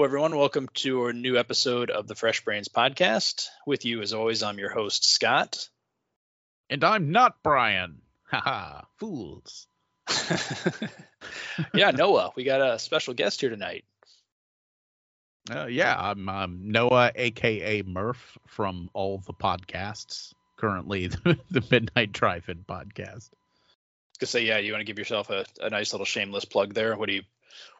All right. Well, hello, everyone. Welcome to a new episode of the Fresh Brains podcast. With you, as always, I'm your host, Scott. And I'm not Brian. Haha, fools. yeah, Noah, we got a special guest here tonight. Uh, yeah, I'm um, Noah, aka Murph, from all the podcasts. Currently, the, the Midnight Drive-In podcast. To say, yeah, you want to give yourself a, a nice little shameless plug there. What do you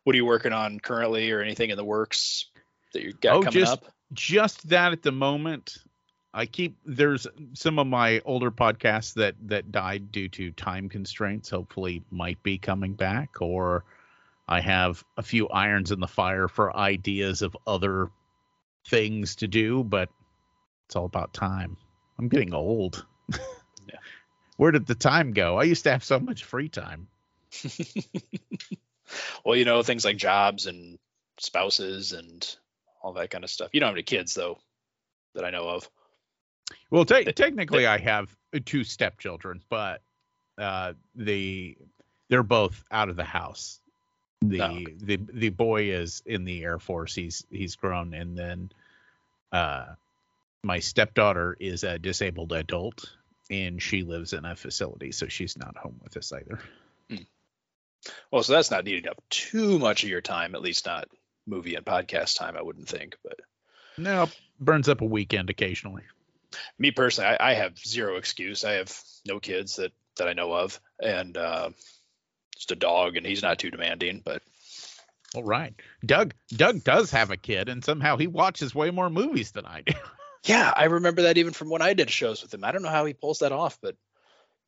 What are you working on currently, or anything in the works that you got oh, coming just, up? Just that at the moment. I keep there's some of my older podcasts that that died due to time constraints. Hopefully, might be coming back, or I have a few irons in the fire for ideas of other things to do. But it's all about time. I'm getting old. Yeah. Where did the time go? I used to have so much free time. well, you know, things like jobs and spouses and all that kind of stuff. You don't have any kids, though, that I know of. Well, te- technically, I have two stepchildren, but uh, the they're both out of the house. The Oh, okay. the the boy is in the Air Force. He's he's grown, and then uh, my stepdaughter is a disabled adult, and she lives in a facility, so she's not home with us either. Well, so that's not eating up too much of your time, at least not movie and podcast time, I wouldn't think. But No, burns up a weekend occasionally. me personally, I, I have zero excuse. I have no kids that that I know of, and uh, just a dog, and he's not too demanding. But All right, Doug. Doug does have a kid, and somehow he watches way more movies than I do. yeah, I remember that even from when I did shows with him. I don't know how he pulls that off, but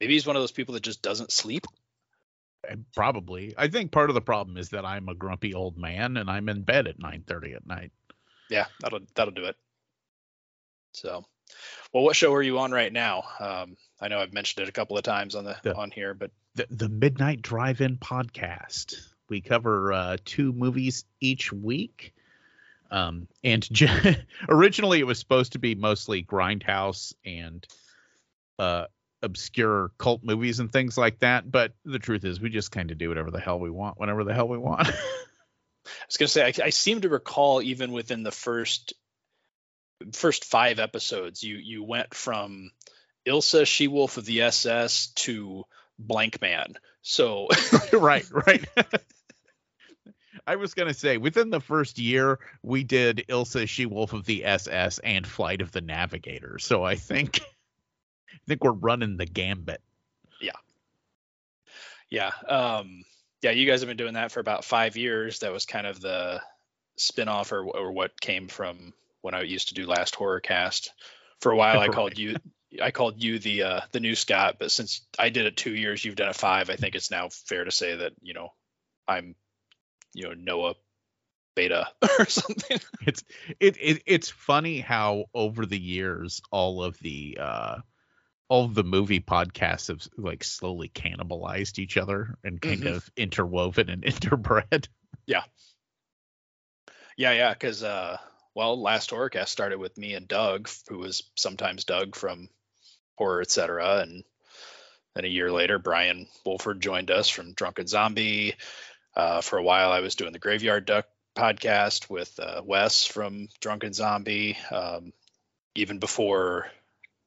maybe he's one of those people that just doesn't sleep. Probably. I think part of the problem is that I'm a grumpy old man and I'm in bed at 9:30 at night. Yeah, that'll that'll do it. So, well, what show are you on right now? Um, I know I've mentioned it a couple of times on the, The- on here, but The the Midnight Drive-In podcast. We cover uh, two movies each week. Um, and j- originally it was supposed to be mostly grindhouse and uh, obscure cult movies and things like that. But the truth is, we just kind of do whatever the hell we want, whenever the hell we want. I was gonna say I, I seem to recall even within the first first five episodes, you you went from Ilsa She Wolf of the SS to Blankman. So right, right. I was gonna say within the first year we did Ilsa She Wolf of the SS and Flight of the Navigator. So I think I think we're running the gambit. yeah, Yeah. um, yeah, you guys have been doing that for about five years. That was kind of the spin-off or or what came from when I used to do Last Horror Cast. For a while, I called you. I called you the uh, the new Scott, but since I did it two years, you've done it five. I think it's now fair to say that you know I'm, you know, Noah Beta or something. It's it, it it's funny how over the years all of the uh all of the movie podcasts have like slowly cannibalized each other and kind Mhm. of interwoven and interbred. Yeah. Yeah, yeah, because uh, well, last Horrorcast started with me and Doug, who was sometimes Doug from Horror Etc. And then a year later, Brian Wolford joined us from Drunken Zombie. Uh, for a while, I was doing the Graveyard Duck podcast with uh, Wes from Drunken Zombie. Um, even before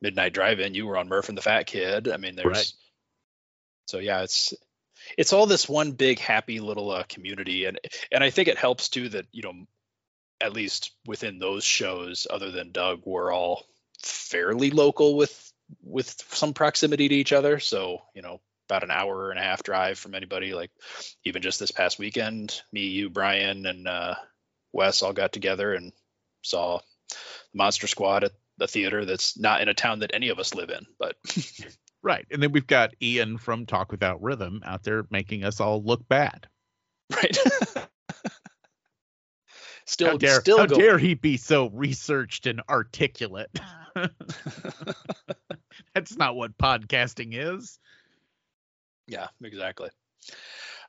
Midnight Drive-In, you were on Murph and the Fat Kid. I mean, there's Right. so yeah, it's it's all this one big happy little uh, community, and and I think it helps too that you know at least within those shows, other than Doug, we're all fairly local with with some proximity to each other. So you know, about an hour and a half drive from anybody. Like even just this past weekend, me, you, Brian, and uh, Wes all got together and saw the Monster Squad at the theater that's not in a town that any of us live in, but Right. And then we've got Ian from Talk Without Rhythm out there making us all look bad. right. still, how dare, still how going. dare he be so researched and articulate? That's not what podcasting is. Yeah, exactly.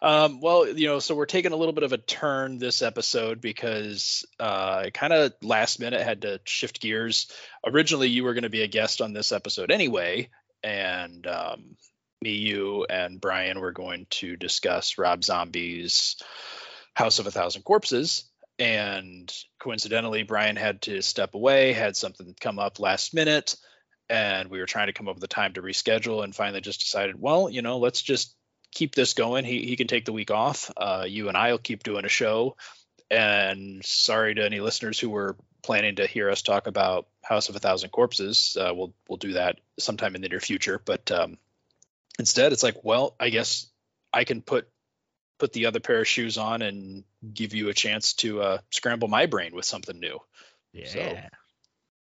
Um, well, you know, so we're taking a little bit of a turn this episode because uh, I kind of last minute had to shift gears. Originally, you were going to be a guest on this episode anyway, and um, me, you, and Brian were going to discuss Rob Zombie's House of a Thousand Corpses. and coincidentally, Brian had to step away, had something come up last minute, and we were trying to come up with a time to reschedule, and finally just decided, well, you know, let's just keep this going. He he can take the week off. Uh, you and I'll keep doing a show. And sorry to any listeners who were planning to hear us talk about House of a Thousand Corpses. Uh, we'll we'll do that sometime in the near future. But um, instead, it's like, well, I guess I can put put the other pair of shoes on and give you a chance to uh, scramble my brain with something new. Yeah. So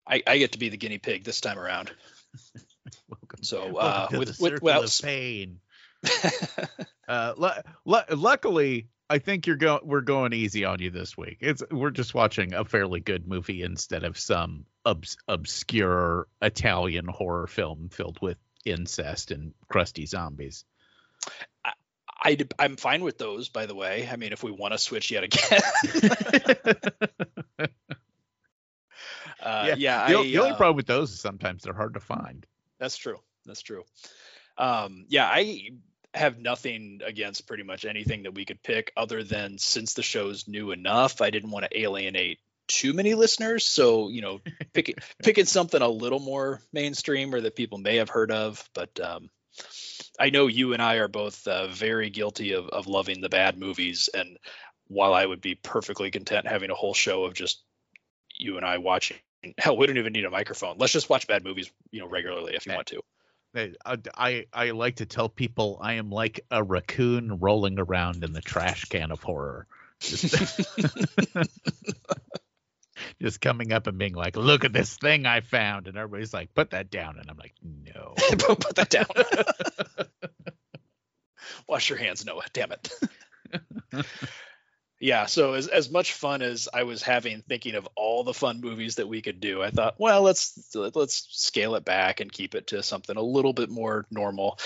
I, I get to be the guinea pig this time around. Welcome. So Welcome uh, to with the with of pain. Uh, lu- lu- luckily, I think you're going. We're going easy on you this week. It's we're just watching a fairly good movie instead of some obs- obscure Italian horror film filled with incest and crusty zombies. I I'm fine with those. By the way, I mean if we want to switch yet again. uh, yeah, the, I, the only uh, problem with those is sometimes they're hard to find. That's true. That's true. Um, yeah, I have nothing against pretty much anything that we could pick, other than since the show's new enough, I didn't want to alienate too many listeners. So you know, picking picking something a little more mainstream or that people may have heard of. But um, I know you and I are both uh, very guilty of of loving the bad movies, and while I would be perfectly content having a whole show of just you and I watching. Hell, we don't even need a microphone. Let's just watch bad movies, you know, regularly if you want to. I, I I like to tell people I am like a raccoon rolling around in the trash can of horror. Just, just coming up and being like, "Look at this thing I found," and everybody's like, "Put that down," and I'm like, "No." Put that down. Wash your hands, Noah. Damn it. Yeah. So as as much fun as I was having thinking of all the fun movies that we could do, I thought, well, let's let's scale it back and keep it to something a little bit more normal.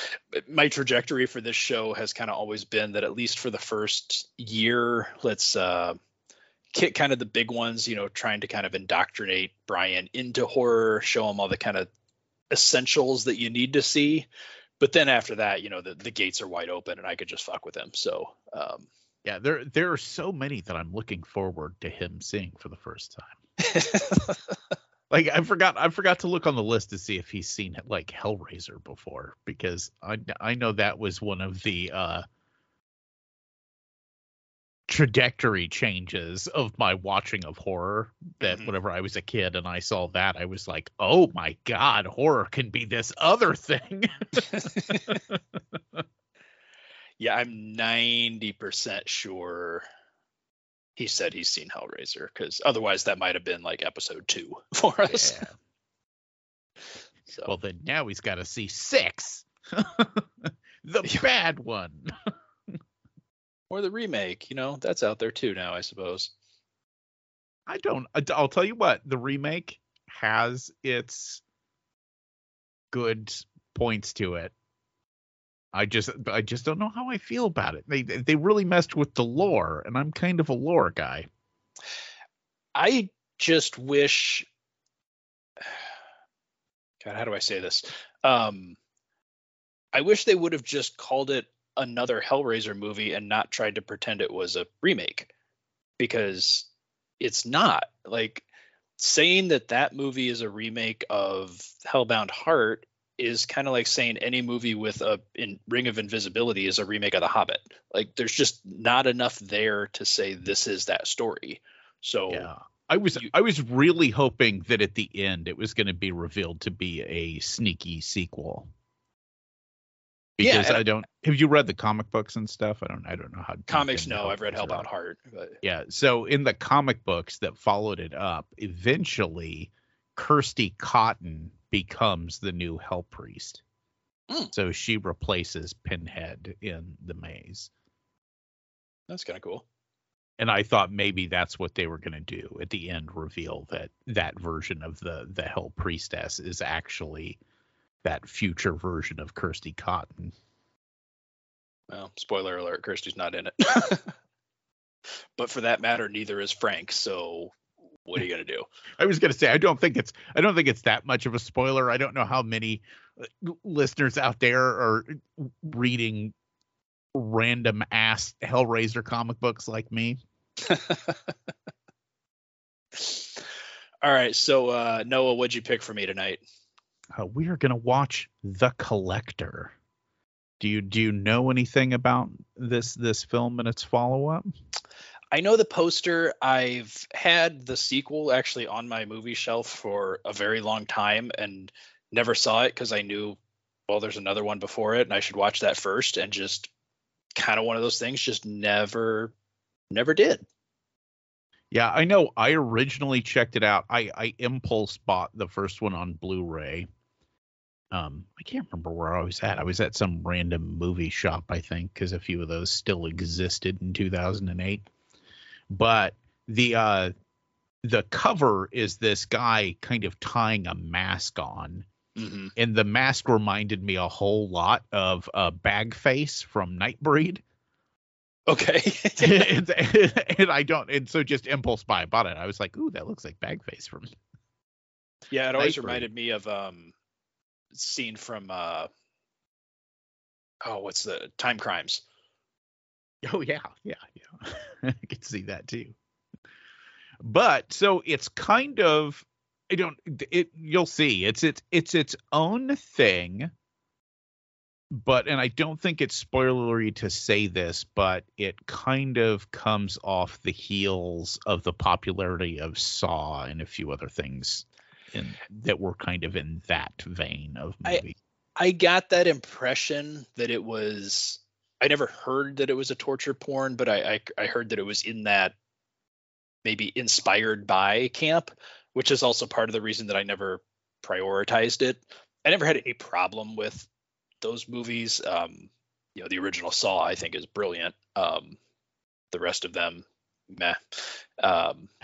My trajectory for this show has kind of always been that at least for the first year, let's uh kick kind of the big ones, you know, trying to kind of indoctrinate Brian into horror, show him all the kind of essentials that you need to see. But then after that, you know, the, the gates are wide open and I could just fuck with him. So, um, yeah, there there are so many that I'm looking forward to him seeing for the first time. Like I forgot I forgot to look on the list to see if he's seen like Hellraiser before because I I know that was one of the uh trajectory changes of my watching of horror that Mhm. whenever I was a kid and I saw that I was like, "Oh my god, horror can be this other thing." yeah, I'm 90% sure he said he's seen Hellraiser because otherwise that might have been like episode two for us. Yeah. So, Well, then now he's got to see 6. the bad one. or the remake, you know, that's out there too now, I suppose. I don't. I'll tell you what. The remake has its good points to it. I just, I just don't know how I feel about it. They, they really messed with the lore, and I'm kind of a lore guy. I just wish God, how do I say this? Um I wish they would have just called it another Hellraiser movie and not tried to pretend it was a remake because it's not. Like saying that that movie is a remake of Hellbound Heart is kind of like saying any movie with a in Ring of Invisibility is a remake of The Hobbit. Like there's just not enough there to say this is that story. So Yeah. I was, You- I was really hoping that at the end it was going to be revealed to be a sneaky sequel. Yeah, Because and- I don't. Have you read the comic books and stuff? I don't. I don't know how. comics, no, I've read. Hellbound Heart, but Yeah. So in the comic books that followed it up, eventually Kirsty Cotton becomes the new Hell Priest. Mm. So she replaces Pinhead in the maze. that's kind of cool. And I thought maybe that's what they were going to do at the end reveal that that version of the the Hell Priestess is actually that future version of Kirsty Cotton. Well, spoiler alert, Kirsty's not in it. but for that matter, neither is Frank. So what are you gonna do? I was going to say I don't think it's I don't think it's that much of a spoiler. I don't know how many uh, listeners out there are reading random ass Hellraiser comic books like me. All right, so uh, Noah, what'd you pick for me tonight? Uh, we are gonna watch The Collector. Do you do you know anything about this this film and its follow up? I know the poster. I've had the sequel actually on my movie shelf for a very long time and never saw it because I knew, well, there's another one before it and I should watch that first. And just kind of one of those things, just never, never did. Yeah, I know. I originally checked it out. I I impulse bought the first one on Blu-ray. Um, I can't remember where I was at. I was at some random movie shop, I think, because a few of those still existed in 2008. But the uh, the cover is this guy kind of tying a mask on, Mm-hmm. and the mask reminded me a whole lot of uh, Bagface from Nightbreed. Okay. and, and I don't, and so just impulse buy bought it. I was like, ooh, that looks like Bagface from. yeah, it always Nightbreed. reminded me of um scene from uh oh, what's the Timecrimes? Oh yeah, yeah, yeah. I can see that too. But so it's kind of I don't it you'll see. It's it's it's its own thing. But and I don't think it's spoilery to say this, but it kind of comes off the heels of the popularity of Saw and a few other things in that were kind of in that vein of I- movie. I got that impression that it was. I never heard that it was a torture porn, but I, I I heard that it was in that maybe inspired by camp, which is also part of the reason that I never prioritized it. I never had any problem with those movies. Um, you know, the original Saw I think is brilliant. Um, the rest of them, meh. Um,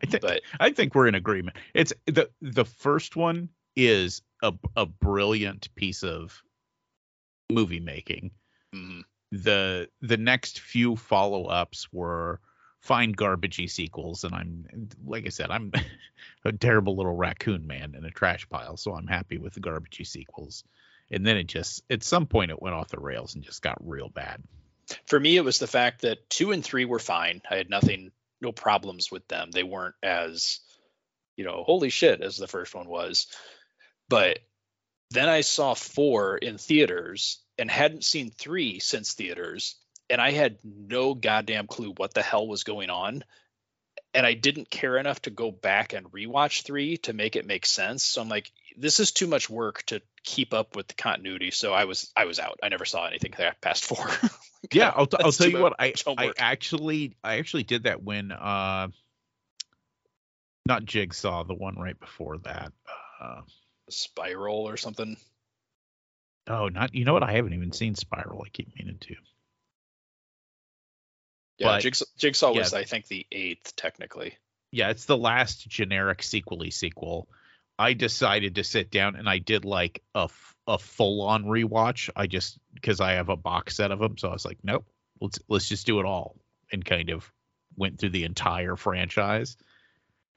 I think but I think we're in agreement. It's the the first one is a a brilliant piece of movie making. mm, The the next few follow ups were fine garbagey sequels, and I'm like I said, I'm a terrible little raccoon man in a trash pile, so I'm happy with the garbagey sequels. And then it just at some point it went off the rails and just got real bad. for me it was the fact that two and three were fine i had nothing no problems with them they weren't as you know holy shit as the first one was but then i saw four in theaters and hadn't seen three since theaters and i had no goddamn clue what the hell was going on and i didn't care enough to go back and rewatch three to make it make sense so i'm like this is too much work to keep up with the continuity so i was i was out i never saw anything past four Yeah, I'll, t- I'll tell you what. I I actually I actually did that when uh, not Jigsaw, the one right before that. Uh, spiral or something. Oh, not you know what? I haven't even seen Spiral. I keep meaning to. Yeah, But- Jigsaw, Jigsaw was. I think the eighth technically. Yeah, it's the last generic sequely sequel. I decided to sit down and I did like a a full on rewatch. I just because I have a box set of them, so I was like, nope, let's let's just do it all, and kind of went through the entire franchise.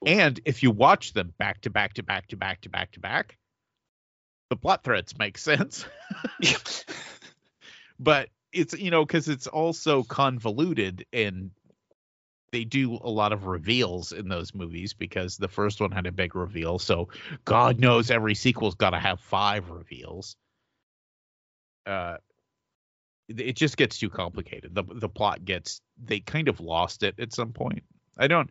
And if you watch them back to back to back to back to back to back, the plot threads make sense. but it's you know because it's also convoluted and they do a lot of reveals in those movies because the first one had a big reveal. So god knows every sequel's got to have five reveals. Uh it just gets too complicated. The the plot gets they kind of lost it at some point. I don't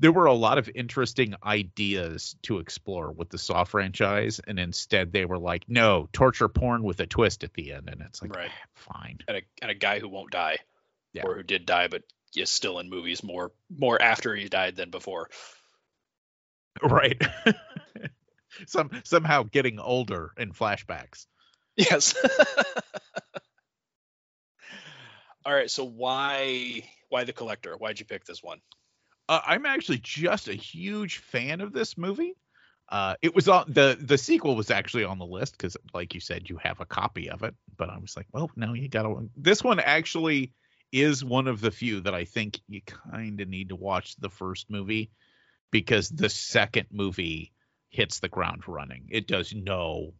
there were a lot of interesting ideas to explore with the saw franchise and instead they were like no torture porn with a twist at the end and it's like Right. Ah, fine and a and a guy who won't die, Yeah. or who did die but is still in movies more more after he died than before. right some somehow getting older in flashbacks Yes. All right, so why why the collector? Why'd you pick this one? Uh, i'm actually just a huge fan of this movie. Uh it was on the the sequel was actually on the list because like you said you have a copy of it. But i was like well no you gotta this one actually is one of the few that i think you kind of need to watch the first movie because the second movie hits the ground running. It does no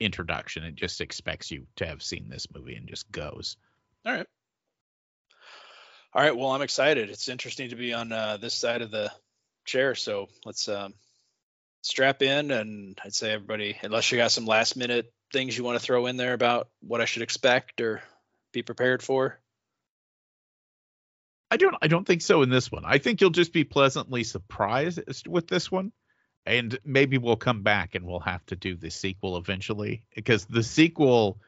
introduction. It just expects you to have seen this movie and just goes. All right. All right. Well, I'm excited. It's interesting to be on uh, this side of the chair. So let's um, strap in, and I'd say everybody, unless you got some last minute things you want to throw in there about what I should expect or be prepared for. I don't I don't think so in this one. I think you'll just be pleasantly surprised with this one. And maybe we'll come back and we'll have to do the sequel eventually because the sequel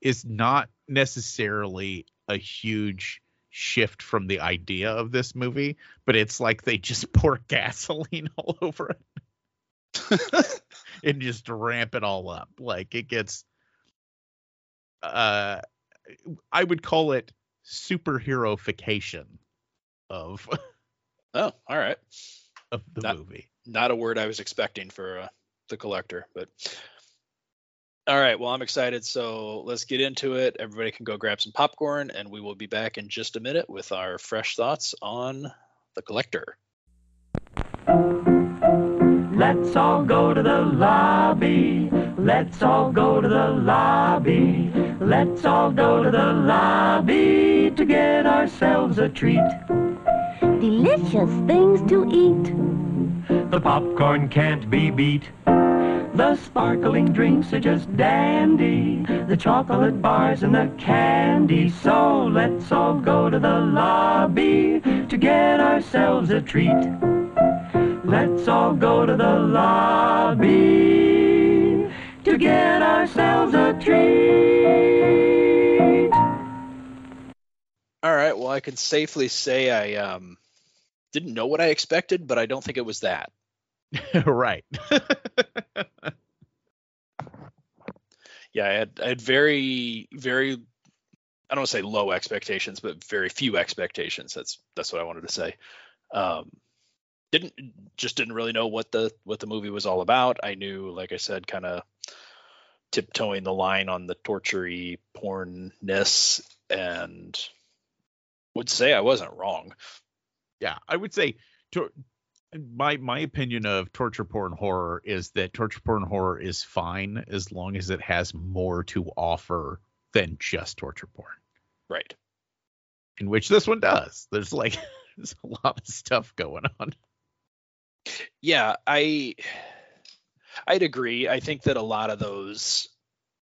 is not necessarily a huge shift from the idea of this movie, but it's like they just pour gasoline all over it. And just ramp it all up. Like it gets uh I would call it superheroification of oh all right. of the not, movie. not a word i was expecting for uh, the collector but all right well i'm excited so let's get into it everybody can go grab some popcorn and we will be back in just a minute with our fresh thoughts on the collector Let's all go to the lobby. Let's all go to the lobby. Let's all go to the lobby to get ourselves a treat. Delicious things to eat. The popcorn can't be beat. The sparkling drinks are just dandy. The chocolate bars and the candy. So let's all go to the lobby to get ourselves a treat. Let's all go to the lobby to get ourselves a treat. all right well i can safely say i um didn't know what i expected but i don't think it was that right. Yeah i had i had very very i don't want to say low expectations but very few expectations. That's that's what i wanted to say. Um didn't just didn't really know what the what the movie was all about. I knew like i said kind of tiptoeing the line on the tortury pornness and would say i wasn't wrong. Yeah i would say to, my my opinion of torture porn horror is that torture porn horror is fine as long as it has more to offer than just torture porn. Right. In which this one does. There's like there's a lot of stuff going on. Yeah i i'd agree. I think that a lot of those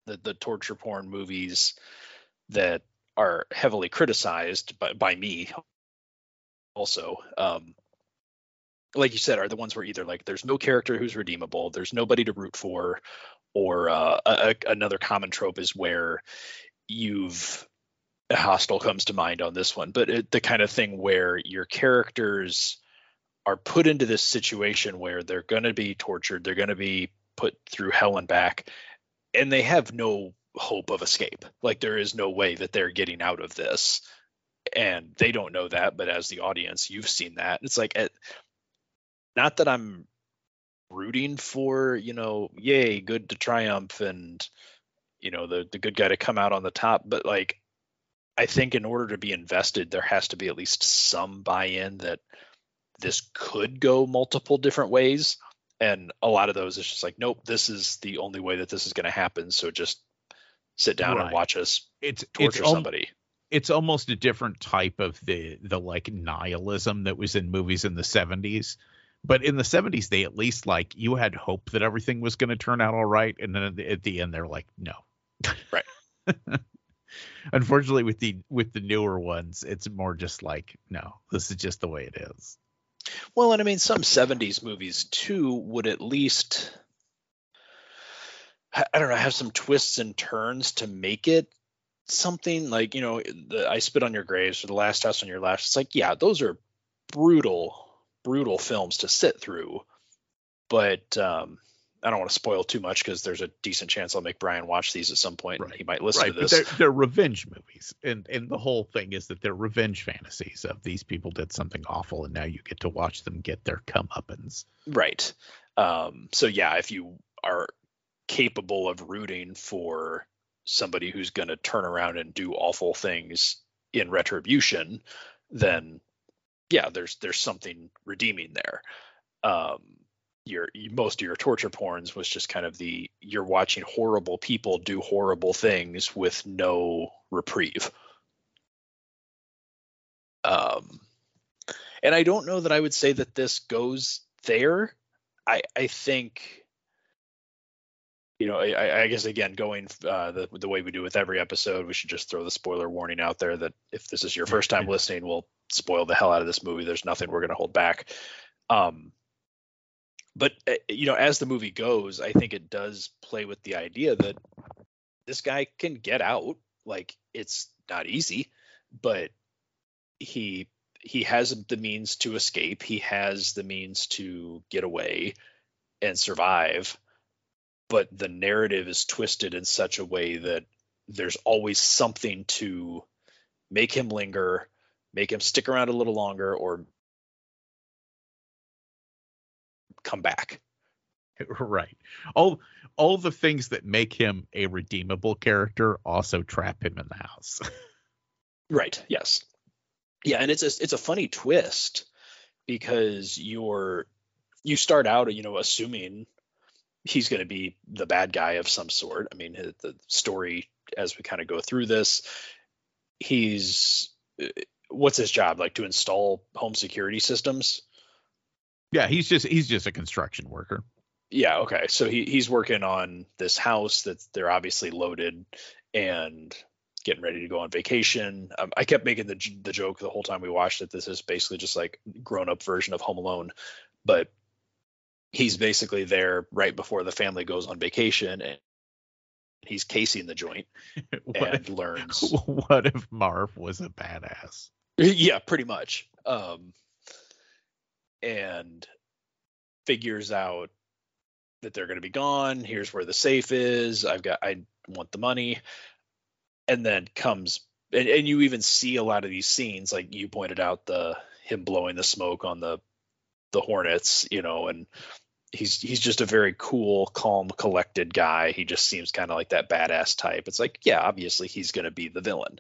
the, the torture porn movies that are heavily criticized by, by me also um like you said are the ones where either like there's no character who's redeemable there's nobody to root for or uh, a, another common trope is where you've Hostel comes to mind on this one but it, the kind of thing where your characters are put into this situation where they're going to be tortured, they're going to be put through hell and back, and they have no hope of escape. Like there is no way that they're getting out of this. And they don't know that, but as the audience, you've seen that. It's like, it, not that I'm rooting for, you know, yay, good to triumph and, you know, the, the good guy to come out on the top, but like, I think in order to be invested, there has to be at least some buy in that this could go multiple different ways. And a lot of those it's just like nope this is the only way that this is going to happen. So just sit down right. and watch us it's torture it's somebody. it's almost a different type of the the like nihilism that was in movies in the 70s but in the 70s they at least like you had hope that everything was going to turn out all right and then at the, at the end they're like no. Right. Unfortunately with the with the newer ones it's more just like no this is just the way it is. Well, and I mean, some 70s movies too would at least, I don't know, have some twists and turns to make it something like, you know, the I Spit on Your Graves or The Last House on Your Left. It's like, yeah, those are brutal, brutal films to sit through. But um, I don't want to spoil too much because there's a decent chance I'll make Brian watch these at some point. Right. And he might listen right. to this. But they're, they're, revenge movies, and and the whole thing is that they're revenge fantasies of these people did something awful, and now you get to watch them get their comeuppance. Right. Um, so yeah, if you are capable of rooting for somebody who's going to turn around and do awful things in retribution, then yeah, there's there's something redeeming there. Um, your most of your torture porns was just kind of the you're watching horrible people do horrible things with no reprieve. Um, and I don't know that I would say that this goes there. I I think you know, I, I guess again, going uh, the the way we do with every episode, we should just throw the spoiler warning out there that if this is your first time listening, we'll spoil the hell out of this movie. There's nothing we're going to hold back. Um, but uh, you know, as the movie goes, I think it does play with the idea that this guy can get out. Like it's not easy, but he he has the means to escape. He has the means to get away and survive but the narrative is twisted in such a way that there's always something to make him linger, make him stick around a little longer, or come back. Right. All all the things that make him a redeemable character also trap him in the house. right. Yes. Yeah, and it's a it's a funny twist because you're you start out you know assuming he's going to be the bad guy of some sort. I mean, the story as we kind of go through this, he's uh, what's his job like to install home security systems? Yeah, he's just he's just a construction worker. Yeah, okay. So he he's working on this house that they're obviously loaded and getting ready to go on vacation. Um, I kept making the the joke the whole time we watched it. This is basically just like grown up version of Home Alone, but he's basically there right before the family goes on vacation and he's casing the joint and if, learns what if marv was a badass? Yeah pretty much. Um and figures out that they're going to be gone. Here's where the safe is. I've got i want the money. And then comes and, and you even see a lot of these scenes like you pointed out the him blowing the smoke on the the Hornets, you know, and he's he's just a very cool, calm, collected guy. He just seems kind of like that badass type. It's like, yeah, obviously he's going to be the villain.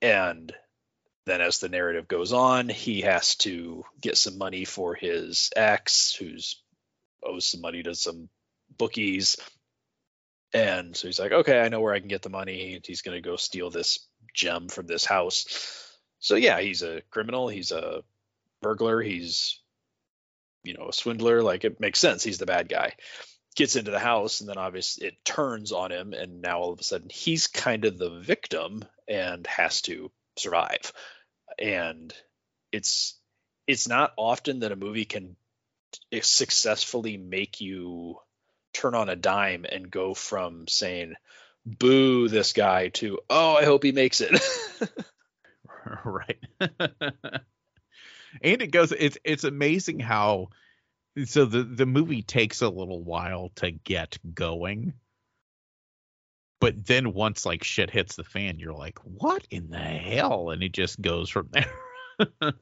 And then as the narrative goes on, he has to get some money for his ex who's owes some money to some bookies. And so he's like, okay, I know where I can get the money. He's going to go steal this gem from this house. So yeah, he's a criminal. He's a burglar. He's you know a swindler like it makes sense. He's the bad guy. Gets into the house and then obviously it turns on him and now all of a sudden he's kind of the victim and has to survive. And it's it's not often that a movie can successfully make you turn on a dime and go from saying boo this guy to oh i hope he makes it. Right and it goes it's it's amazing how so the the movie takes a little while to get going. But then once like shit hits the fan you're like what in the hell? And it just goes from there.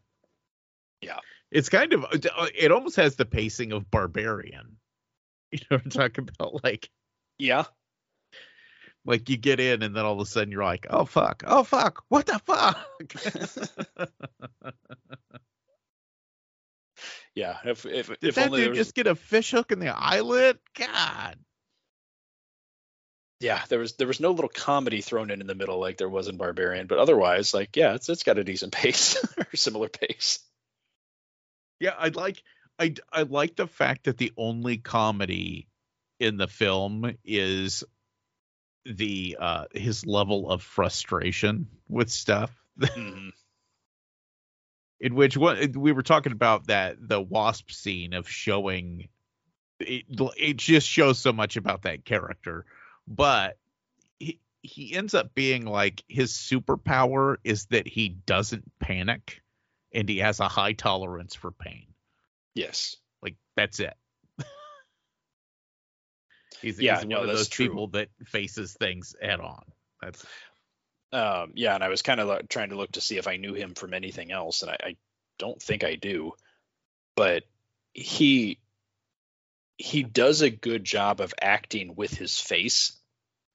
Yeah. It's kind of uh, it almost has the pacing of barbarian. You know what i'm talking about? Like yeah. Like you get in and then all of a sudden you're like oh fuck. Oh fuck. What the fuck yeah, if if Did if that only dude was, just get a fish hook in the eyelid? God. yeah, there was there was no little comedy thrown in in the middle like there was in Barbarian, but otherwise, like yeah, it's it's got a decent pace or similar pace. Yeah, I like I I like the fact that the only comedy in the film is the uh his level of frustration with stuff. Mhm. In which what we were talking about that the wasp scene of showing it, it just shows so much about that character but he, he ends up being like his superpower is that he doesn't panic and he has a high tolerance for pain Yes. like that's it he's, Yeah, he's no, one of those true. people that faces things head on that's Um, yeah, and I was kind of trying to look to see if I knew him from anything else, and I, I don't think I do. But he he does a good job of acting with his face,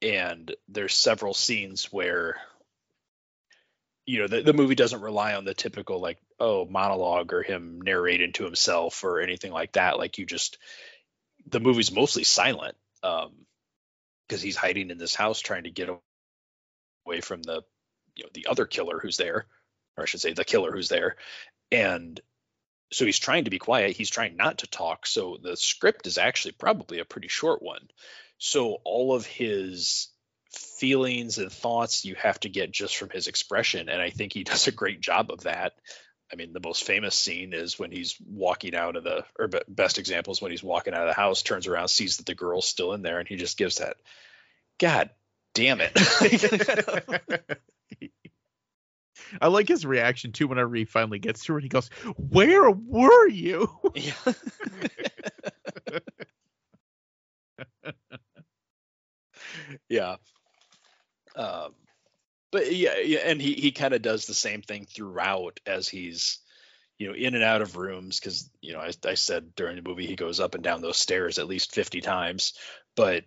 and there's several scenes where you know the, the movie doesn't rely on the typical like oh monologue or him narrating to himself or anything like that. Like you just the movie's mostly silent um because he's hiding in this house trying to get away from the you know the other killer who's there or i should say the killer who's there and so he's trying to be quiet. He's trying not to talk. So the script is actually probably a pretty short one. So all of his feelings and thoughts you have to get just from his expression. And I think he does a great job of that. I mean, the most famous scene is when he's walking out of the, or best example is when he's walking out of the house, turns around, sees that the girl's still in there, and he just gives that, God damn it. I like his reaction too whenever he finally gets to her. He goes, Where were you? Yeah. yeah. Um, but yeah, yeah, and he he kind of does the same thing throughout as he's you know in and out of rooms because you know I, I said during the movie he goes up and down those stairs at least 50 times but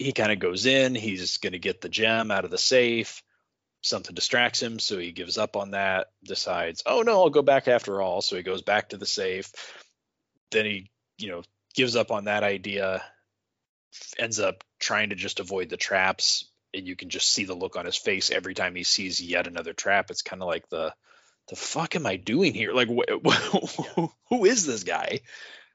he kind of goes in he's going to get the gem out of the safe something distracts him so he gives up on that decides oh no i'll go back after all so he goes back to the safe then he you know gives up on that idea ends up trying to just avoid the traps and you can just see the look on his face every time he sees yet another trap. It's kind of like the the fuck am I doing here? Like wh- wh- who is this guy?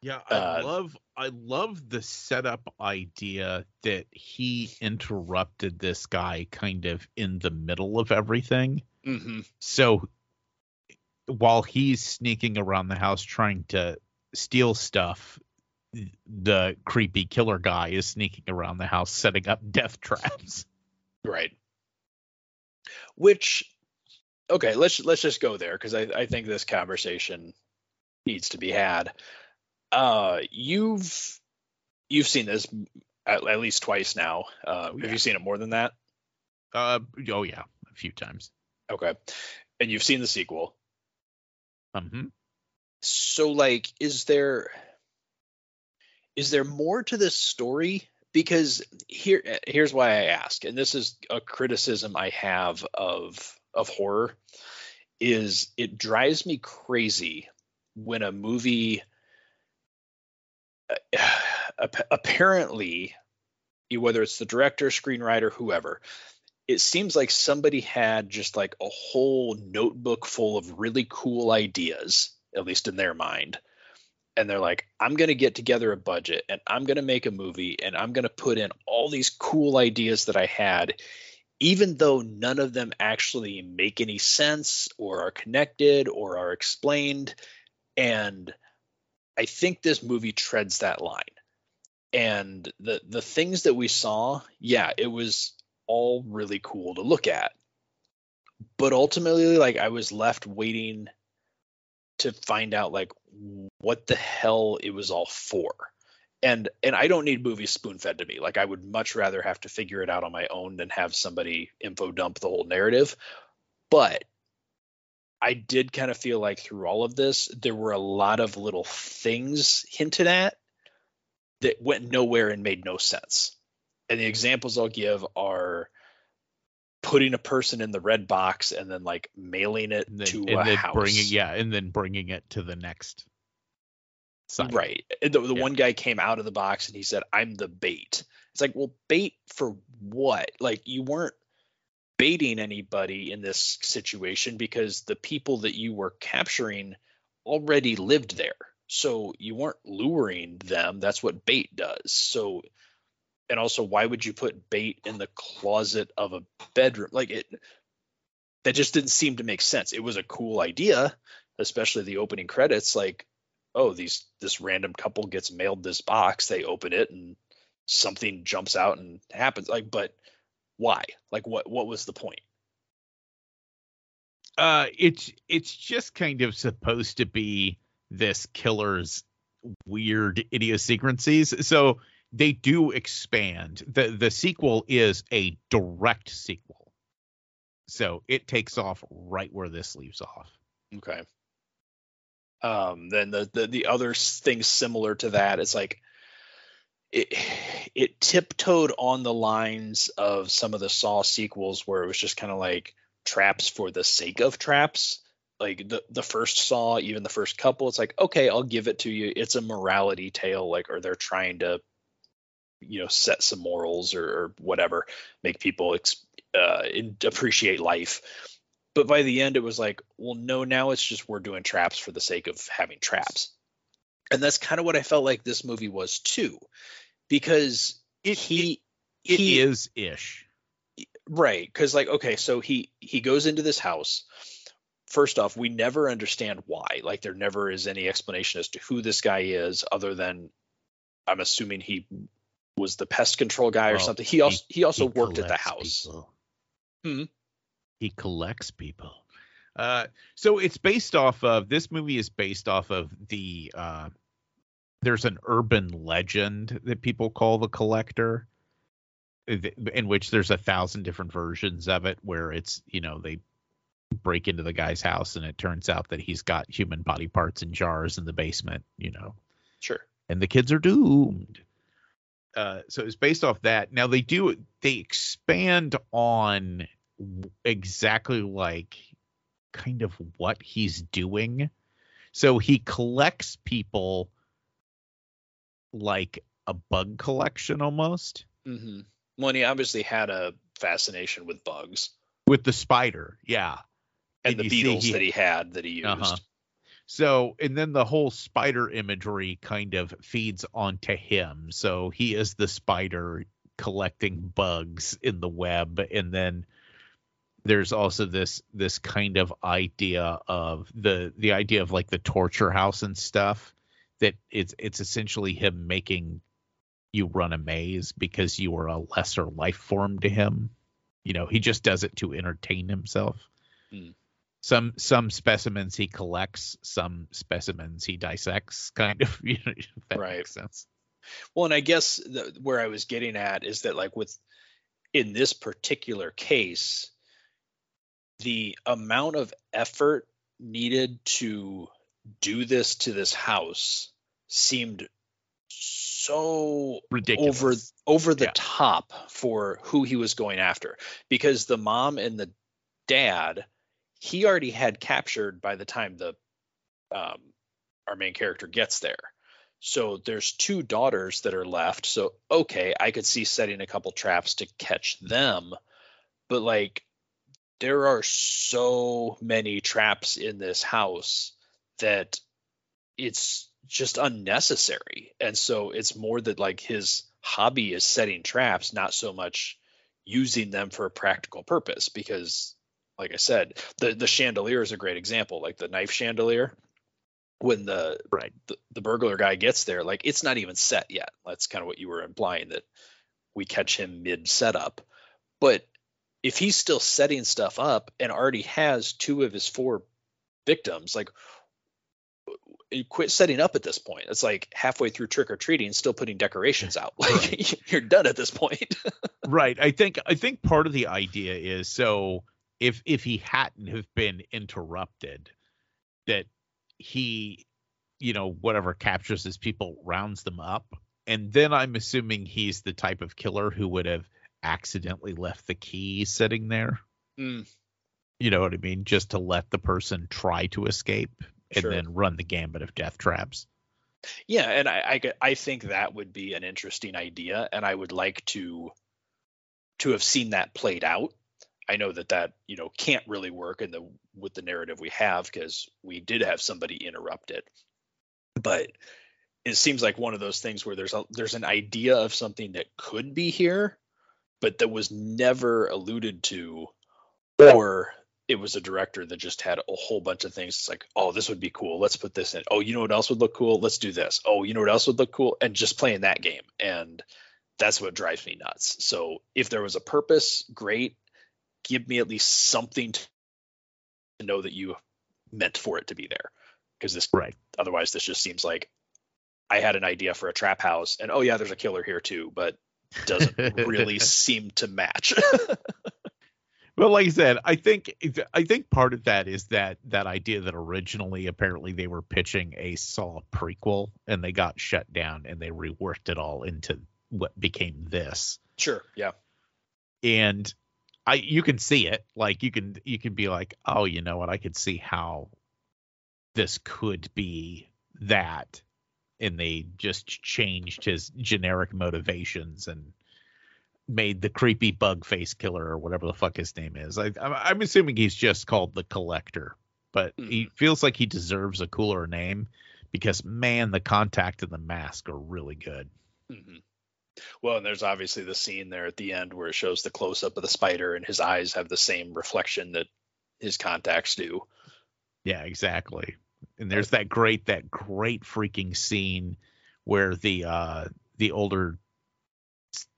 Yeah, I uh, love I love the setup idea that he interrupted this guy kind of in the middle of everything. Mm-hmm. So while he's sneaking around the house trying to steal stuff, the creepy killer guy is sneaking around the house setting up death traps. Right. Which okay, let's let's just go there because I, I think this conversation needs to be had. Uh you've you've seen this at, at least twice now. Uh yeah. have you seen it more than that? Uh oh yeah, a few times. Okay. And you've seen the sequel. Mm-hmm. So like is there is there more to this story because here here's why I ask, and this is a criticism I have of of horror, is it drives me crazy when a movie apparently whether it's the director, screenwriter, whoever, it seems like somebody had just like a whole notebook full of really cool ideas, at least in their mind, and they're like, I'm going to get together a budget and I'm going to make a movie and I'm going to put in all these cool ideas that I had, even though none of them actually make any sense or are connected or are explained. And I think this movie treads that line. And the the things that we saw, yeah, it was all really cool to look at. But ultimately, like I was left waiting to find out like what the hell it was all for. And and i don't need movies spoon fed to me. Like i would much rather have to figure it out on my own than have somebody info dump the whole narrative. But i did kind of feel like through all of this there were a lot of little things hinted at that went nowhere and made no sense and the examples i'll give are putting a person in the red box and then like mailing it then, to and a then house. Bringing, yeah, and then bringing it to the next site. Right. The, the Yeah. one guy came out of the box and he said, "I'm the bait." It's like, well, bait for what? Like you weren't baiting anybody in this situation because the people that you were capturing already lived there. So you weren't luring them. That's what bait does. So and also why would you put bait in the closet of a bedroom like it that just didn't seem to make sense it was a cool idea especially the opening credits like oh these this random couple gets mailed this box they open it and something jumps out and happens like but why like what what was the point Uh, it's it's just kind of supposed to be this killer's weird idiosyncrasies. So they do expand. the The sequel is a direct sequel, so it takes off right where this leaves off. Okay. Um, then the, the the other thing similar to that is like it it tiptoed on the lines of some of the Saw sequels where it was just kind of like traps for the sake of traps. Like the the first Saw, even the first couple, it's like okay, I'll give it to you. It's a morality tale, like or they're trying to you know set some morals or, or whatever, make people ex- uh, appreciate life But by the end, it was like, well, no, now it's just we're doing traps for the sake of having traps. And that's kind of what I felt like this movie was too, because It, he it he is ish. right because like okay so he he goes into this house first off we never understand why like there never is any explanation as to who this guy is other than i'm assuming he was the pest control guy or something he also he, also He worked at the house. Hmm. He collects people. Uh, so it's based off of this movie is based off of the uh, there's an urban legend that people call the collector, in which there's a thousand different versions of it where it's you know they break into the guy's house and it turns out that he's got human body parts in jars in the basement, you know, sure and the kids are doomed. Uh, so it's based off that. Now they do they expand on exactly like kind of what he's doing. So he collects people like a bug collection almost Mm-hmm. well and he obviously had a fascination with bugs with the spider. Yeah. And, the beetles that he had that he used Uh-huh. So, and then the whole spider imagery kind of feeds onto him. So he is the spider collecting bugs in the web, and then there's also this this kind of idea of the the idea of like the torture house and stuff that it's it's essentially him making you run a maze because you are a lesser life form to him. You know, he just does it to entertain himself some some specimens he collects, some specimens he dissects, kind of. You know, that Right. makes sense. Well, and I guess the, where I was getting at is that, like, with in this particular case, the amount of effort needed to do this to this house seemed so Ridiculous. over over the Yeah. top for who he was going after because the mom and the dad he already had captured by the time the um, our main character gets there. So there's two daughters that are left. So okay i could see setting a couple traps to catch them but like there are so many traps in this house that it's just unnecessary. And so it's more that like his hobby is setting traps not so much using them for a practical purpose because like i said the the chandelier is a great example like the knife chandelier. When the Right. the, the burglar guy gets there like it's not even set yet. That's kind of what you were implying that we catch him mid setup but if he's still setting stuff up and already has two of his four victims like you quit setting up at this point. It's like halfway through trick or treating still putting decorations out. Like you're done at this point. Right. I think I think part of the idea is so if if he hadn't have been interrupted, that he, you know, whatever captures his people rounds them up, and then I'm assuming he's the type of killer who would have accidentally left the key sitting there. Mm, You know what I mean? Just to let the person try to escape and Sure. then run the gambit of death traps. yeah and I, I i think that would be an interesting idea and i would like to to have seen that played out i know that that you know can't really work in the with the narrative we have because we did have somebody interrupt it. But it seems like one of those things where there's a there's an idea of something that could be here but that was never alluded to or it was a director that just had a whole bunch of things. It's like oh this would be cool. Let's put this in. Oh you know what else would look cool? Let's do this. Oh you know what else would look cool? And just playing that game. And that's what drives me nuts. So if there was a purpose great give me at least something to know that you meant for it to be there because this Right. otherwise this just seems like i had an idea for a trap house and oh yeah there's a killer here too but doesn't really seem to match Well, like I said, I think I think part of that is that that idea that originally apparently they were pitching a Saw prequel and they got shut down and they reworked it all into what became this. sure yeah And I you can see it. Like you can you can be like, "Oh, you know what? I could see how this could be that." And they just changed his generic motivations and made the creepy bug face killer or whatever the fuck his name is. I, I'm, assuming he's just called the Collector, but he feels like he deserves a cooler name because man, the contact and the mask are really good. hmm Well, and there's obviously the scene there at the end where it shows the close up of the spider, and his eyes have the same reflection that his contacts do. Yeah, exactly. And there's that great that great freaking scene where the uh the older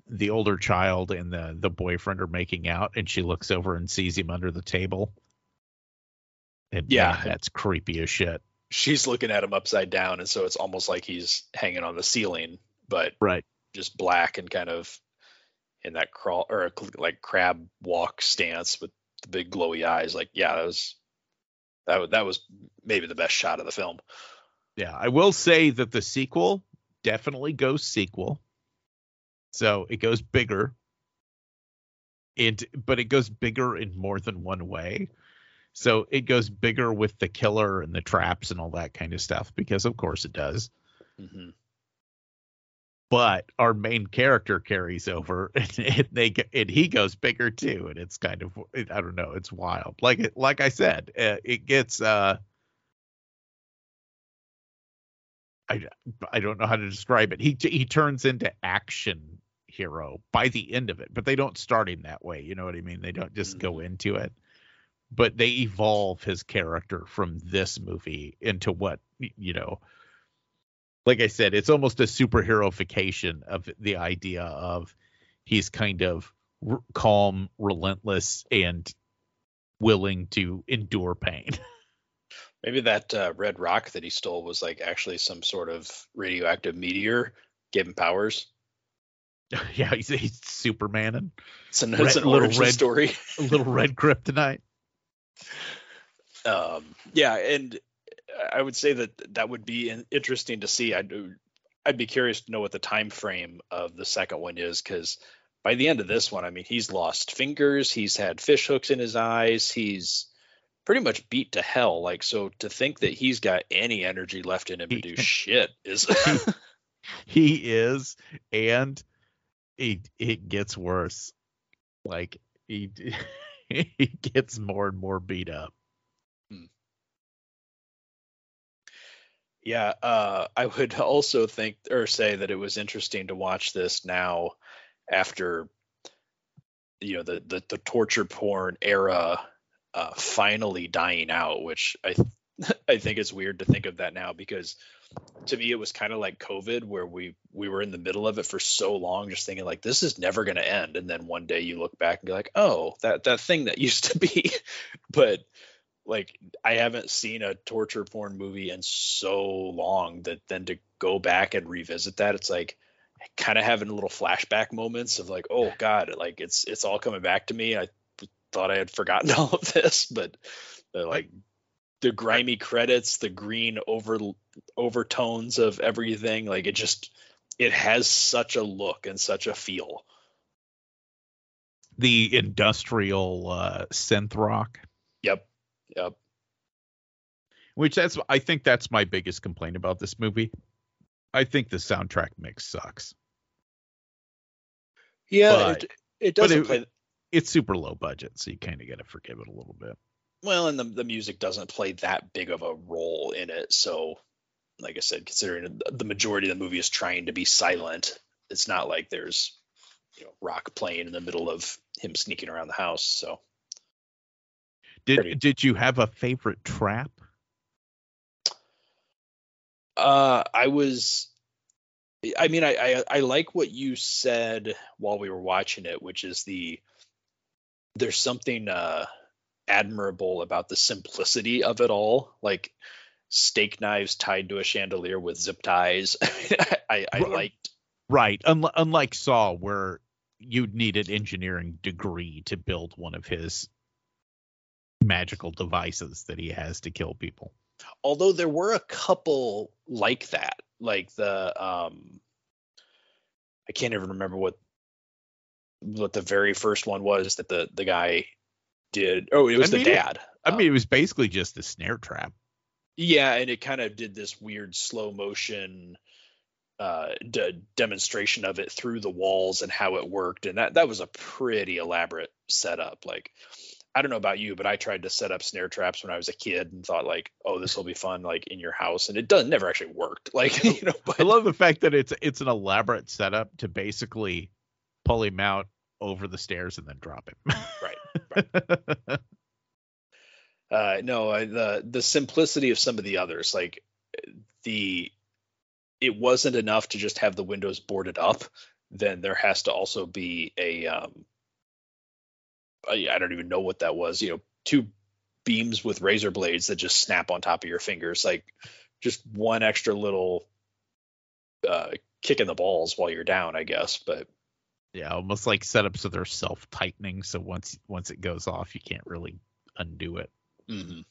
the older child and the the boyfriend are making out and she looks over and sees him under the table. And Yeah. man, that's creepy as shit. She's looking at him upside down, and so it's almost like he's hanging on the ceiling, but Right. Just black and kind of in that crawl or like crab walk stance with the big glowy eyes. Like, yeah, that was that was, that was maybe the best shot of the film. Yeah, I will say that the sequel definitely goes sequel. So it goes bigger. It but it goes bigger in more than one way. So it goes bigger with the killer and the traps and all that kind of stuff because of course it does. hmm But our main character carries over and, and they and he goes bigger too and it's kind of I don't know, it's wild. Like it like I said, uh, it gets uh I, I don't know how to describe it. He he turns into action hero by the end of it, but they don't start him that way. You know what I mean? They don't just go into it, but they evolve his character from this movie into what you know. Like I said, it's almost a superheroification of the idea of he's kind of r- calm, relentless, and willing to endure pain. Maybe that uh, red rock that he stole was like actually some sort of radioactive meteor, gave him powers. yeah, he's, he's Superman and It's an, Red- it's an little red- story. a little red kryptonite. um yeah and i would say that that would be interesting to see i'd i'd be curious to know what the time frame of the second one is because by the end of this one i mean he's lost fingers he's had fish hooks in his eyes he's pretty much beat to hell like so to think that he's got any energy left in him to do shit is He is, and it it gets worse. Like he he gets more and more beat up. Yeah, uh, I would also think or say that it was interesting to watch this now after you know the the, the torture porn era uh, finally dying out, which I th- I think it's weird to think of that now because to me it was kind of like COVID where we we were in the middle of it for so long, just thinking like this is never going to end, and then one day you look back and be like, oh, that that thing that used to be, but like I haven't seen a torture porn movie in so long that then to go back and revisit that, it's like kind of having little flashback moments of like, oh god, like it's it's all coming back to me. I thought I had forgotten all of this, but like the grimy credits, the green over overtones of everything, like it just it has such a look and such a feel. The industrial uh, synth rock, Yep. Yep. which that's I think that's my biggest complaint about this movie. I think the soundtrack mix sucks. Yeah, But- it, it doesn't it- play It's super low budget, so you kind of got to forgive it a little bit. well and the, the music doesn't play that big of a role in it so like i said considering the majority of the movie is trying to be silent it's not like there's you know rock playing in the middle of him sneaking around the house so Did did you have a favorite trap? uh i was i mean I, I i like what you said while we were watching it which is the there's something uh admirable about the simplicity of it all like steak knives tied to a chandelier with zip ties i i liked Right. Unl- unlike Saw, where you'd need an engineering degree to build one of his magical devices that he has to kill people. although there were a couple like that like the um i can't even remember what what the very first one was that the the guy did oh it was I the mean, dad I Um, mean, it was basically just a snare trap. yeah and it kind of did this weird slow motion uh, d- demonstration of it through the walls and how it worked, and that that was a pretty elaborate setup. Like, I don't know about you, but I tried to set up snare traps when I was a kid and thought like, oh, this will be fun, like in your house, and it doesn't never actually worked. Like, you know, but I love the fact that it's it's an elaborate setup to basically pull him out over the stairs and then drop him. right. uh, no, I, the the simplicity of some of the others, like the it wasn't enough to just have the windows boarded up. Then there has to also be a um, I, I don't even know what that was. You know, two beams with razor blades that just snap on top of your fingers, like just one extra little uh, kick in the balls while you're down, I guess. But yeah, almost like setups so they're self tightening. So once once it goes off, you can't really undo it. Mm-hmm.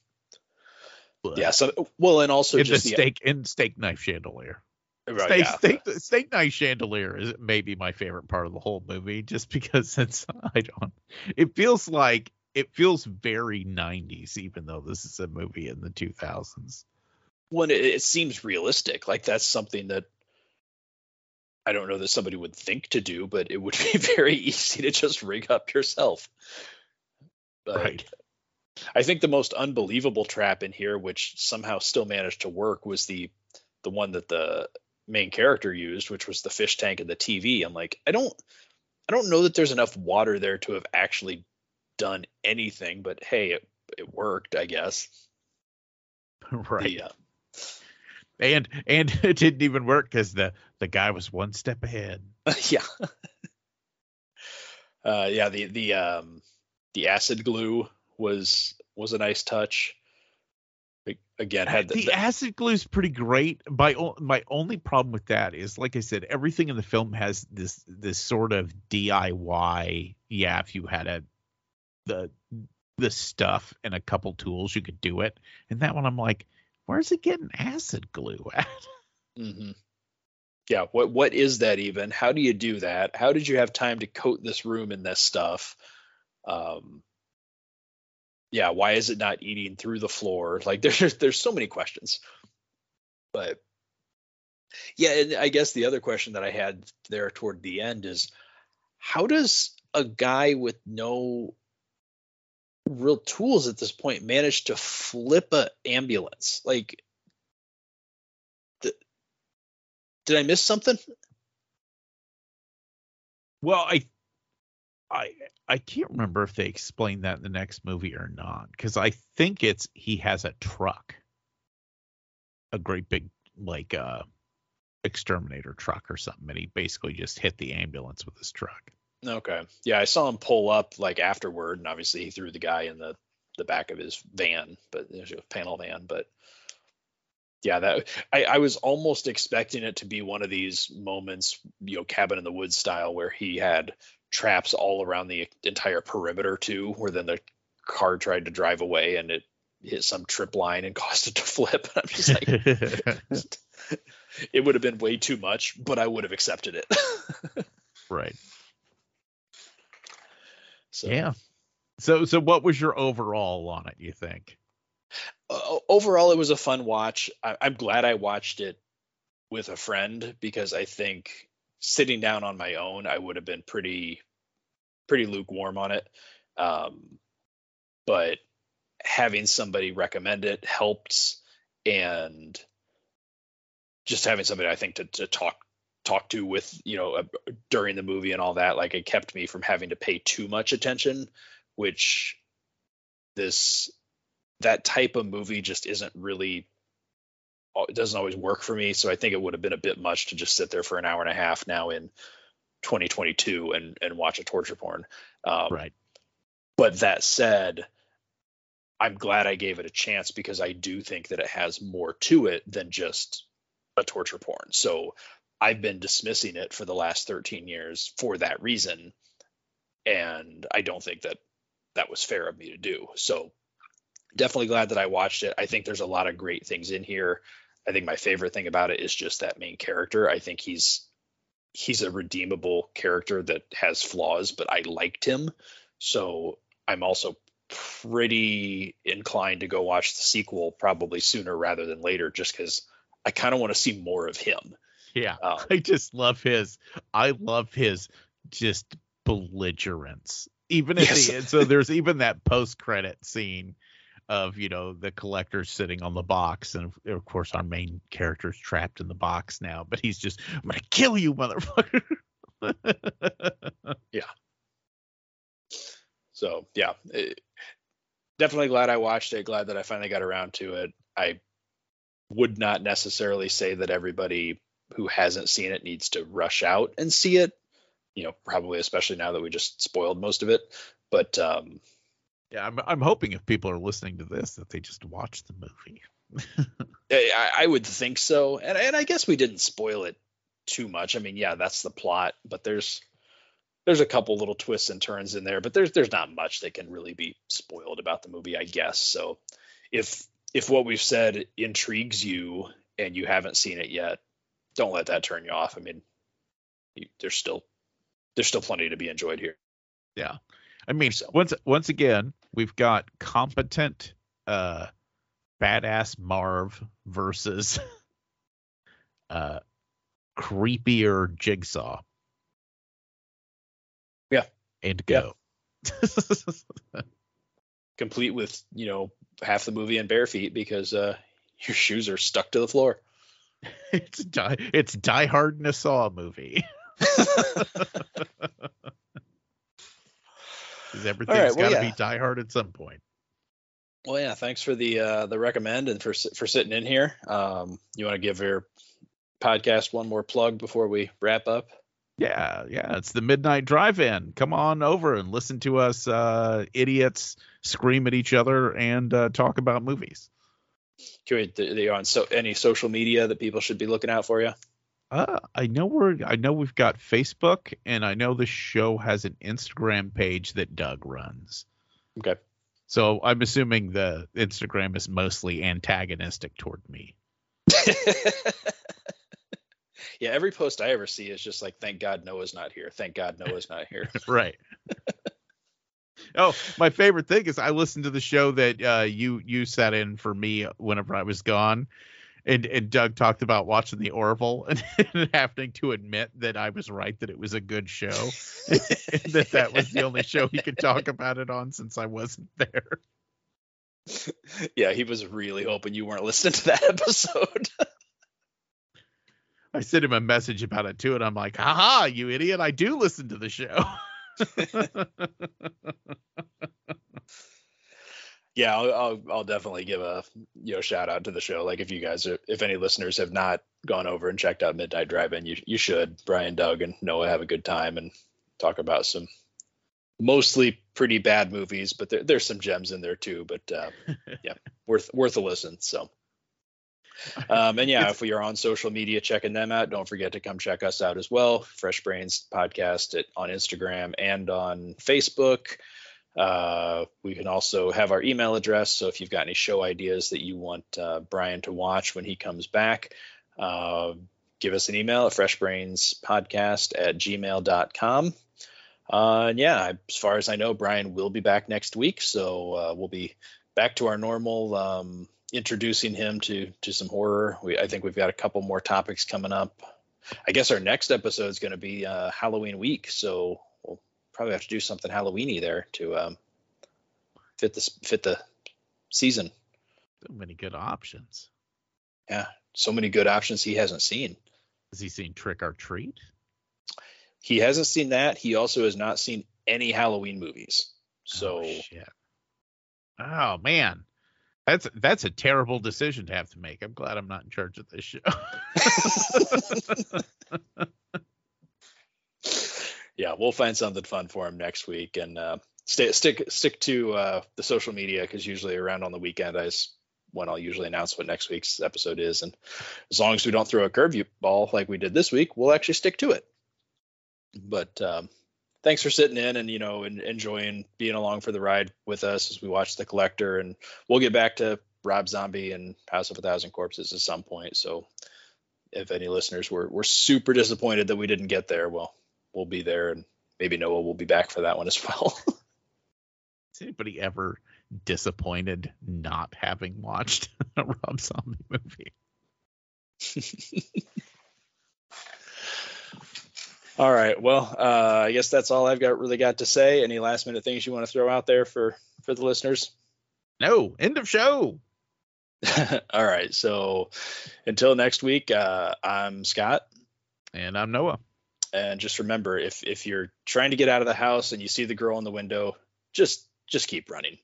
Yeah. So well, and also just the steak in steak knife chandelier. Right, steak, yeah. steak, steak knife chandelier is maybe my favorite part of the whole movie, just because it's I don't. It feels like it feels very 90s, even though this is a movie in the 2000s. When it, it seems realistic, like that's something that I don't know that somebody would think to do, but it would be very easy to just rig up yourself. But Right. I think the most unbelievable trap in here, which somehow still managed to work, was the the one that the main character used, which was the fish tank and the TV. I'm like, I don't I don't know that there's enough water there to have actually done anything, but hey, it, it worked, I guess. right. Uh, And and it didn't even work because the the guy was one step ahead. yeah. uh, yeah, the the um the acid glue was was a nice touch. Again, had the, the acid glue is pretty great. My my only problem with that is, like I said, everything in the film has this this sort of DIY. Yeah, if you had a the the stuff and a couple tools, you could do it. And that one, I'm like, where's it getting acid glue at? hmm Yeah, what what is that even? How do you do that? How did you have time to coat this room in this stuff? Um, yeah, why is it not eating through the floor? Like there's there's so many questions. But yeah, and I guess the other question that I had there toward the end is how does a guy with no real tools at this point manage to flip a ambulance? Like did I miss something? Well, I I I can't remember if they explained that in the next movie or not, because I think it's he has a truck, a great big like uh exterminator truck or something, and he basically just hit the ambulance with his truck. Okay. Yeah, I saw him pull up like afterward, and obviously he threw the guy in the the back of his van, but there's a panel van. But yeah, that I, I was almost expecting it to be one of these moments, you know, cabin in the woods style, where he had traps all around the entire perimeter too, where then the car tried to drive away and it hit some trip line and caused it to flip. I'm just like, it would have been way too much, but I would have accepted it. right. so Yeah. So so what was your overall on it, you think? o- overall it was a fun watch I, i'm glad i watched it with a friend because i think sitting down on my own i would have been pretty pretty lukewarm on it. Um, but having somebody recommend it helped and just having somebody i think to, to talk talk to with you know uh, during the movie and all that like it kept me from having to pay too much attention which this that type of movie just isn't really it doesn't always work for me so i think it would have been a bit much to just sit there for an hour and a half now in 2022 and and watch a torture porn um, right. but that said i'm glad i gave it a chance because i do think that it has more to it than just a torture porn so i've been dismissing it for the last 13 years for that reason and i don't think that that was fair of me to do so definitely glad that I watched it. I think there's a lot of great things in here. I think my favorite thing about it is just that main character. I think he's he's a redeemable character that has flaws, but I liked him. So I'm also pretty inclined to go watch the sequel probably sooner rather than later just cuz I kind of want to see more of him. Yeah. Um, I just love his I love his just belligerence. Even at Yes. the end. So there's even that post credit scene of, you know, the collector sitting on the box. And of- course our main character is trapped in the box now, but he's just I'm gonna kill you, motherfucker. Yeah. So yeah, it- definitely glad I watched it. Glad that I finally got around to it. I would not necessarily say that everybody who hasn't seen it needs to rush out and see it. You know, probably especially now that we just spoiled most of it. But um, yeah, I'm I'm hoping if people are listening to this that they just watch the movie. I, I would think so, and and I guess we didn't spoil it too much. I mean, yeah, that's the plot, but there's there's a couple little twists and turns in there, but there's there's not much that can really be spoiled about the movie, I guess. So if if what we've said intrigues you and you haven't seen it yet, don't let that turn you off. I mean, you, there's still there's still plenty to be enjoyed here. I mean, once once again, we've got competent uh badass Marv versus uh creepier Jigsaw. Yeah. And Yeah. go. Complete with you know half the movie in bare feet because uh, your shoes are stuck to the floor. it's die it's Die Hard in a Saw movie. Because everything's well, got to yeah. be Die Hard at some point. Well, yeah, thanks for the uh, the recommend and for for sitting in here. Um, you want to give your podcast one more plug before we wrap up? Yeah, yeah, it's the Midnight Drive-In. Come on over and listen to us uh, idiots scream at each other and uh, talk about movies. Can we, th- they on so any social media that people should be looking out for you? Uh, I know we're I know we've got Facebook and I know the show has an Instagram page that Doug runs. Okay. So I'm assuming the Instagram is mostly antagonistic toward me. yeah, every post I ever see is just like, "Thank God Noah's not here. Thank God Noah's not here." right. oh, my favorite thing is I listened to the show that uh, you you sat in for me whenever I was gone, and and Doug talked about watching the Orville and, and having to admit that I was right that it was a good show, and that that was the only show he could talk about it on since I wasn't there. yeah, he was really hoping you weren't listening to that episode. I sent him a message about it too, and I'm like, "Haha, you idiot! I do listen to the show." Yeah, I'll, I'll I'll definitely give a you know shout out to the show. Like if you guys are, if any listeners have not gone over and checked out Midnight Drive-In, you you should. Brian, Doug, and Noah have a good time and talk about some mostly pretty bad movies, but there, there's some gems in there too. But uh, yeah, worth worth a listen. So. Um, and yeah, if you're on social media checking them out, don't forget to come check us out as well. Fresh Brains Podcast at, on Instagram and on Facebook. Uh, we can also have our email address. So if you've got any show ideas that you want uh, Brian to watch when he comes back, uh, give us an email at freshbrainspodcast at gmail.com. Uh, and yeah, as far as I know, Brian will be back next week. So uh, we'll be back to our normal um, introducing him to to some horror. We, I think we've got a couple more topics coming up. I guess our next episode is going to be uh, Halloween week. So probably have to do something Halloweeny there to um, fit the fit the season. so many good options. Yeah, so many good options he hasn't seen. Has he seen Trick or Treat? He hasn't seen that. He also has not seen any Halloween movies. So oh, shit. Oh man, that's that's a terrible decision to have to make. I'm glad I'm not in charge of this show. yeah, we'll find something fun for him next week and uh, stay stick stick to uh, the social media because usually around on the weekend I when I'll usually announce what next week's episode is, and as long as we don't throw a curveball ball like we did this week, we'll actually stick to it. But um, thanks for sitting in and you know and enjoying being along for the ride with us as we watch the collector, and we'll get back to Rob Zombie and House of a Thousand Corpses at some point. So if any listeners were were super disappointed that we didn't get there, well, we'll be there, and maybe Noah will be back for that one as well. Is anybody ever disappointed not having watched a Rob Zombie movie? All right. Well, uh, I guess that's all I've got really got to say. Any last minute things you want to throw out there for for the listeners? No, end of show. all right. So until next week, uh, I'm Scott. And I'm Noah. And just remember, if if you're trying to get out of the house and you see the girl in the window, just just keep running.